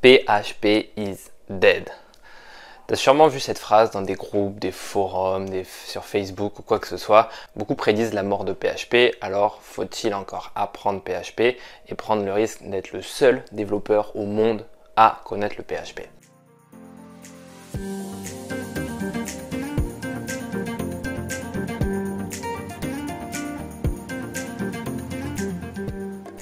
PHP is dead. T'as sûrement vu cette phrase dans des groupes, des forums, sur Facebook ou quoi que ce soit. Beaucoup prédisent la mort de PHP, alors faut-il encore apprendre PHP et prendre le risque d'être le seul développeur au monde à connaître le PHP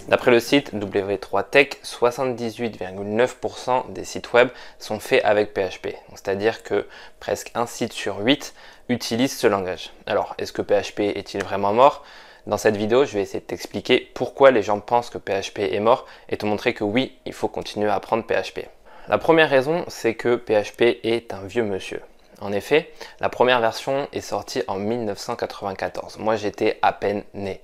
D'après le site W3Tech, 78,9% des sites web sont faits avec PHP. C'est-à-dire que presque un site sur 8 utilise ce langage. Alors, est-ce que PHP est-il vraiment mort? Dans cette vidéo, je vais essayer de t'expliquer pourquoi les gens pensent que PHP est mort et te montrer que oui, il faut continuer à apprendre PHP. La première raison, c'est que PHP est un vieux monsieur. En effet, la première version est sortie en 1994. Moi, j'étais à peine né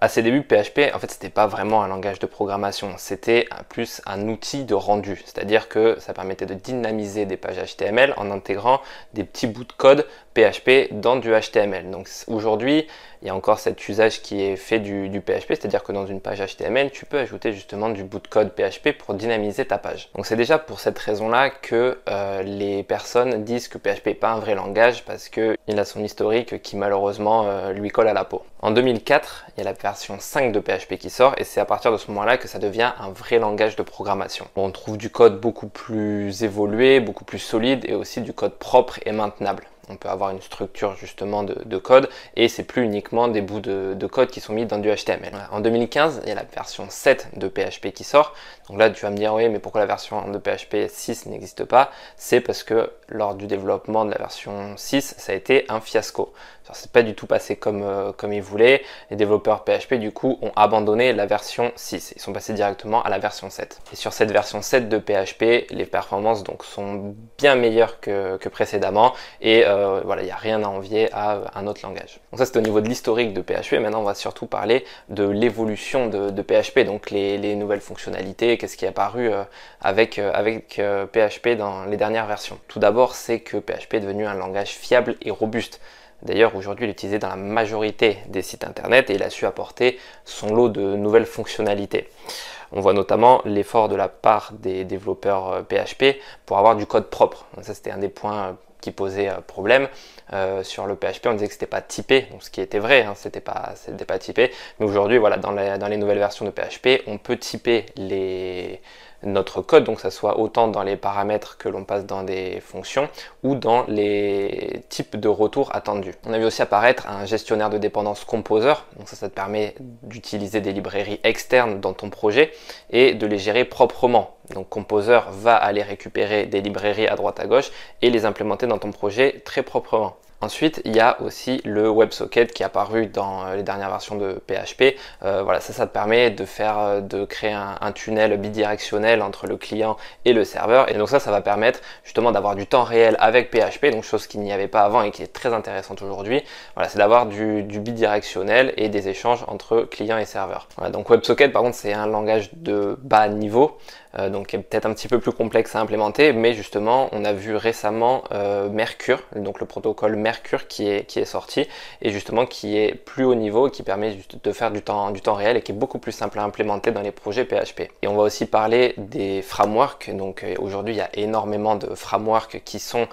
à ses débuts, PHP, en fait, c'était pas vraiment un langage de programmation, c'était plus un outil de rendu. C'est-à-dire que ça permettait de dynamiser des pages HTML en intégrant des petits bouts de code PHP dans du HTML. Donc aujourd'hui, il y a encore cet usage qui est fait du, PHP, c'est-à-dire que dans une page HTML, tu peux ajouter justement du bout de code PHP pour dynamiser ta page. Donc c'est déjà pour cette raison-là que euh, les personnes disent que PHP n'est pas un vrai langage parce qu'il a son historique qui malheureusement euh, lui colle à la peau. En 2004, il y a la version 5 de PHP qui sort et c'est à partir de ce moment-là que ça devient un vrai langage de programmation. On trouve du code beaucoup plus évolué, beaucoup plus solide et aussi du code propre et maintenable on peut avoir une structure justement de, code et c'est plus uniquement des bouts de, code qui sont mis dans du HTML. En 2015, il y a la version 7 de PHP qui sort. Donc là, tu vas me dire, oui, mais pourquoi la version de PHP 6 n'existe pas? C'est parce que lors du développement de la version 6, ça a été un fiasco. C'est pas du tout passé comme, euh, comme ils voulaient. Les développeurs PHP, du coup, ont abandonné la version 6. Ils sont passés directement à la version 7. Et sur cette version 7 de PHP, les performances donc, sont bien meilleures que, précédemment. Et euh, euh, voilà, il n'y a rien à envier à un autre langage. Donc ça c'est au niveau de l'historique de PHP. Maintenant on va surtout parler de l'évolution de, PHP, donc les, nouvelles fonctionnalités, qu'est-ce qui est apparu euh, avec, euh, avec PHP dans les dernières versions. Tout d'abord c'est que PHP est devenu un langage fiable et robuste. D'ailleurs, aujourd'hui, il est utilisé dans la majorité des sites internet et il a su apporter son lot de nouvelles fonctionnalités. On voit notamment l'effort de la part des développeurs PHP pour avoir du code propre. ça, c'était un des points qui posait euh, problème. Euh, sur le PHP, on disait que c'était pas typé, ce qui était vrai, hein, c'était pas, typé. Mais aujourd'hui, voilà, dans dans les nouvelles versions de PHP, on peut typer les, notre code, donc ça soit autant dans les paramètres que l'on passe dans des fonctions ou dans les types de retours attendus. On a vu aussi apparaître un gestionnaire de dépendance Composer, donc ça, ça te permet d'utiliser des librairies externes dans ton projet et de les gérer proprement. Donc Composer va aller récupérer des librairies à droite à gauche et les implémenter dans ton projet très proprement. Ensuite, il y a aussi le WebSocket qui est apparu dans euh, les dernières versions de PHP. Euh, voilà, ça, ça te permet de faire, euh, de créer un, tunnel bidirectionnel entre le client et le serveur. Et donc ça, ça va permettre justement d'avoir du temps réel avec PHP, donc chose qu'il n'y avait pas avant et qui est très intéressante aujourd'hui. Voilà, c'est d'avoir du, bidirectionnel et des échanges entre client et serveur. Voilà, donc WebSocket, par contre, c'est un langage de bas niveau. Donc qui est peut-être un petit peu plus complexe à implémenter, mais justement on a vu récemment Mercure, donc le protocole Mercure qui est, qui est sorti et justement qui est plus haut niveau, qui permet de faire du temps, du temps réel et qui est beaucoup plus simple à implémenter dans les projets PHP. Et on va aussi parler des frameworks, donc euh, aujourd'hui il y a énormément de frameworks qui sont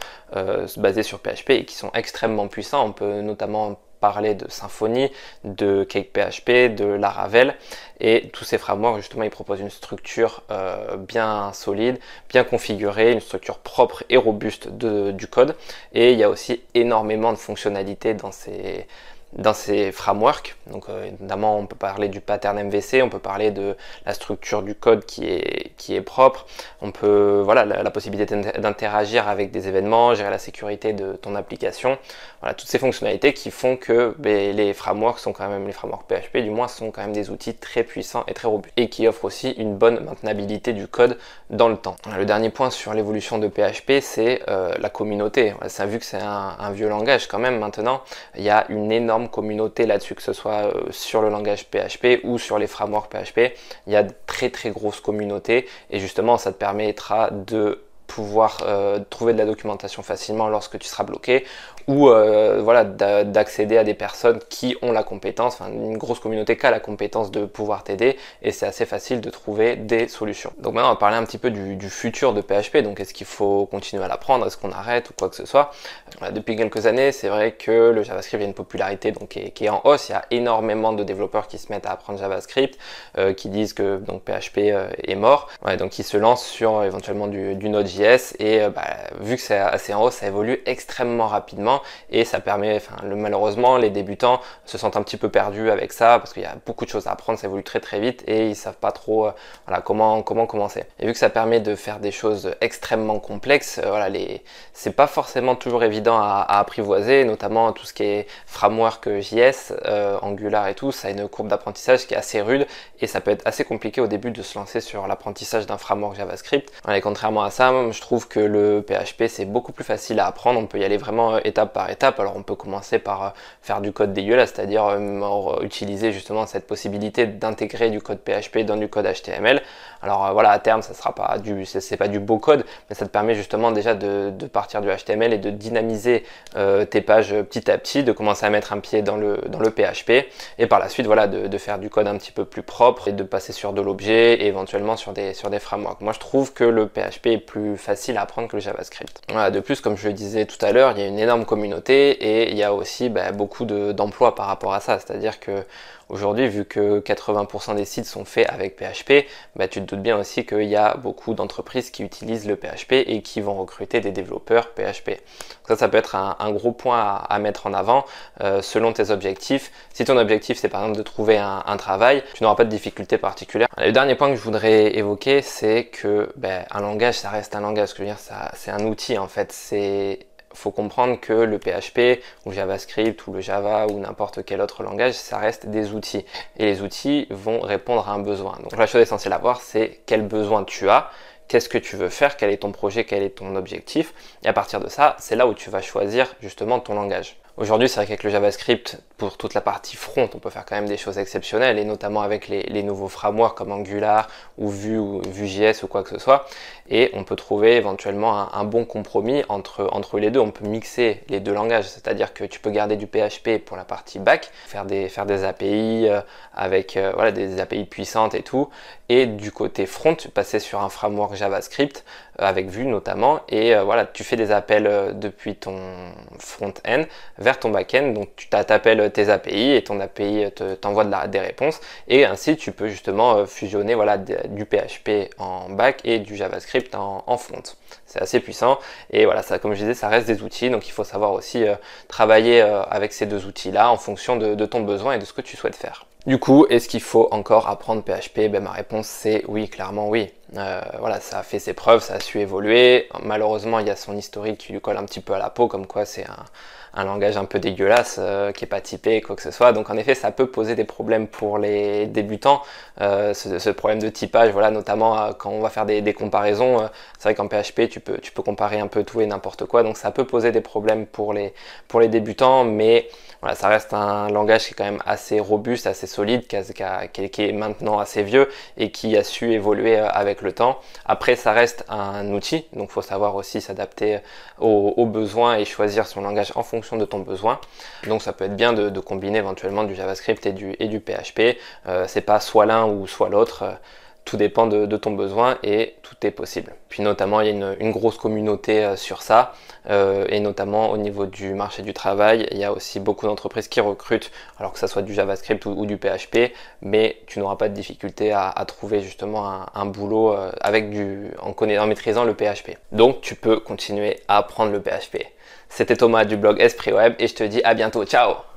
basés sur PHP et qui sont extrêmement puissants, on peut notamment parler de Symfony, de CakePHP, de Laravel et tous ces frameworks justement ils proposent une structure euh, bien solide, bien configurée, une structure propre et robuste du code. Et il y a aussi énormément de fonctionnalités dans ces dans ces frameworks. Donc euh, notamment on peut parler du pattern MVC, on peut parler de la structure du code qui est, qui est propre, on peut voilà la, possibilité d'interagir avec des événements, gérer la sécurité de ton application. Voilà toutes ces fonctionnalités qui font que ben, les frameworks sont quand même les frameworks PHP du moins sont quand même des outils très puissants et très robustes et qui offrent aussi une bonne maintenabilité du code dans le temps. Le dernier point sur l'évolution de PHP c'est euh, la communauté. Ça vu que c'est un, un vieux langage quand même maintenant, il y a une énorme communauté là-dessus, que ce soit euh, sur le langage PHP ou sur les frameworks PHP. Il y a de très très grosses communautés et justement ça te permettra de pouvoir euh, trouver de la documentation facilement lorsque tu seras bloqué ou euh, voilà d'accéder à des personnes qui ont la compétence, enfin une grosse communauté qui a la compétence de pouvoir t'aider et c'est assez facile de trouver des solutions. Donc maintenant on va parler un petit peu du, futur de PHP, donc est-ce qu'il faut continuer à l'apprendre, est-ce qu'on arrête ou quoi que ce soit? depuis quelques années c'est vrai que le JavaScript a une popularité donc, qui, est, en hausse, il y a énormément de développeurs qui se mettent à apprendre JavaScript, euh, qui disent que donc PHP euh, est mort, donc qui se lancent sur éventuellement du, du Node.js et bah, vu que c'est assez en hausse, ça évolue extrêmement rapidement et ça permet, enfin malheureusement les débutants se sentent un petit peu perdus avec ça parce qu'il y a beaucoup de choses à apprendre, ça évolue très très vite et ils savent pas trop euh, voilà, comment, comment commencer. Et vu que ça permet de faire des choses extrêmement complexes, euh, voilà, les... c'est pas forcément toujours évident à, apprivoiser, notamment tout ce qui est framework JS, euh, Angular et tout, ça a une courbe d'apprentissage qui est assez rude et ça peut être assez compliqué au début de se lancer sur l'apprentissage d'un framework JavaScript. contrairement à ça, je trouve que le PHP c'est beaucoup plus facile à apprendre, on peut y aller vraiment étape par étape. Alors on peut commencer par euh, faire du code dégueulasse, c'est-à-dire euh, utiliser justement cette possibilité d'intégrer du code PHP dans du code HTML. Alors euh, voilà, à terme, ça sera pas du, c'est pas du beau code, mais ça te permet justement déjà de, partir du HTML et de dynamiser tes pages petit à petit, de commencer à mettre un pied dans le, dans le PHP, et par la suite, voilà, de, faire du code un petit peu plus propre et de passer sur de l'objet et éventuellement sur des, sur des frameworks. Moi, je trouve que le PHP est plus facile à apprendre que le JavaScript. Voilà, de plus, comme je disais tout à l'heure, il y a une énorme et il y a aussi bah, beaucoup d'emplois par rapport à ça. C'est-à-dire que Aujourd'hui, vu que 80% des sites sont faits avec PHP, bah, tu te doutes bien aussi qu'il y a beaucoup d'entreprises qui utilisent le PHP et qui vont recruter des développeurs PHP. ça, ça peut être un, gros point à, mettre en avant euh, selon tes objectifs. Si ton objectif, c'est par exemple de trouver un, travail, tu n'auras pas de difficultés particulières. Le dernier point que je voudrais évoquer, c'est que ben, un langage, ça reste un langage. Ce que je veux dire, c'est un outil en fait. C'est faut comprendre que le PHP ou JavaScript ou le Java ou n'importe quel autre langage, ça reste des outils. Et les outils vont répondre à un besoin. Donc la chose essentielle à voir, c'est quel besoin tu as, qu'est-ce que tu veux faire, quel est ton projet, quel est ton objectif. Et à partir de ça, c'est là où tu vas choisir justement ton langage. Aujourd'hui, c'est vrai qu'avec le JavaScript, pour toute la partie front, on peut faire quand même des choses exceptionnelles, et notamment avec les, nouveaux frameworks comme Angular ou Vue ou Vue.js ou quoi que ce soit. Et on peut trouver éventuellement un, bon compromis entre, entre les deux. On peut mixer les deux langages, c'est-à-dire que tu peux garder du PHP pour la partie back, faire des, faire des API euh, avec euh, voilà, des API puissantes et tout, et du côté front, passer sur un framework JavaScript avec Vue notamment, et voilà, tu fais des appels depuis ton front-end vers ton back-end. Donc tu t'appelles tes API et ton API t'envoie des réponses. Et ainsi tu peux justement euh, fusionner voilà, du PHP en back et du JavaScript en, front. C'est assez puissant. Et voilà, ça, comme je disais, ça reste des outils. Donc il faut savoir aussi euh, travailler euh, avec ces deux outils-là en fonction de, ton besoin et de ce que tu souhaites faire. Du coup, est-ce qu'il faut encore apprendre PHP ben, Ma réponse c'est oui, clairement oui. Voilà, ça a fait ses preuves, ça a su évoluer. Malheureusement, il y a son historique qui lui colle un petit peu à la peau, comme quoi c'est un, langage un peu dégueulasse euh, qui est pas typé, quoi que ce soit. Donc en effet, ça peut poser des problèmes pour les débutants, euh, ce, problème de typage, voilà, notamment euh, quand on va faire des, comparaisons. c'est vrai qu'en PHP, tu peux, comparer un peu tout et n'importe quoi, donc ça peut poser des problèmes pour les, débutants, mais ça reste un langage qui est quand même assez robuste, assez solide, qui, est maintenant assez vieux et qui a su évoluer avec le temps. Après, ça reste un outil, donc faut savoir aussi s'adapter aux besoins et choisir son langage en fonction de ton besoin. Donc ça peut être bien de, combiner éventuellement du JavaScript et du, PHP. Euh, c'est pas soit l'un ou soit l'autre. Euh, tout dépend de, ton besoin et tout est possible. Puis notamment, il y a une, grosse communauté euh, sur ça, et notamment au niveau du marché du travail, il y a aussi beaucoup d'entreprises qui recrutent, alors que ça soit du JavaScript ou, du PHP, mais tu n'auras pas de difficulté à, trouver justement un, boulot avec du, en, en maîtrisant le PHP. Donc tu peux continuer à apprendre le PHP. C'était Thomas du blog Esprit Web et je te dis à bientôt. Ciao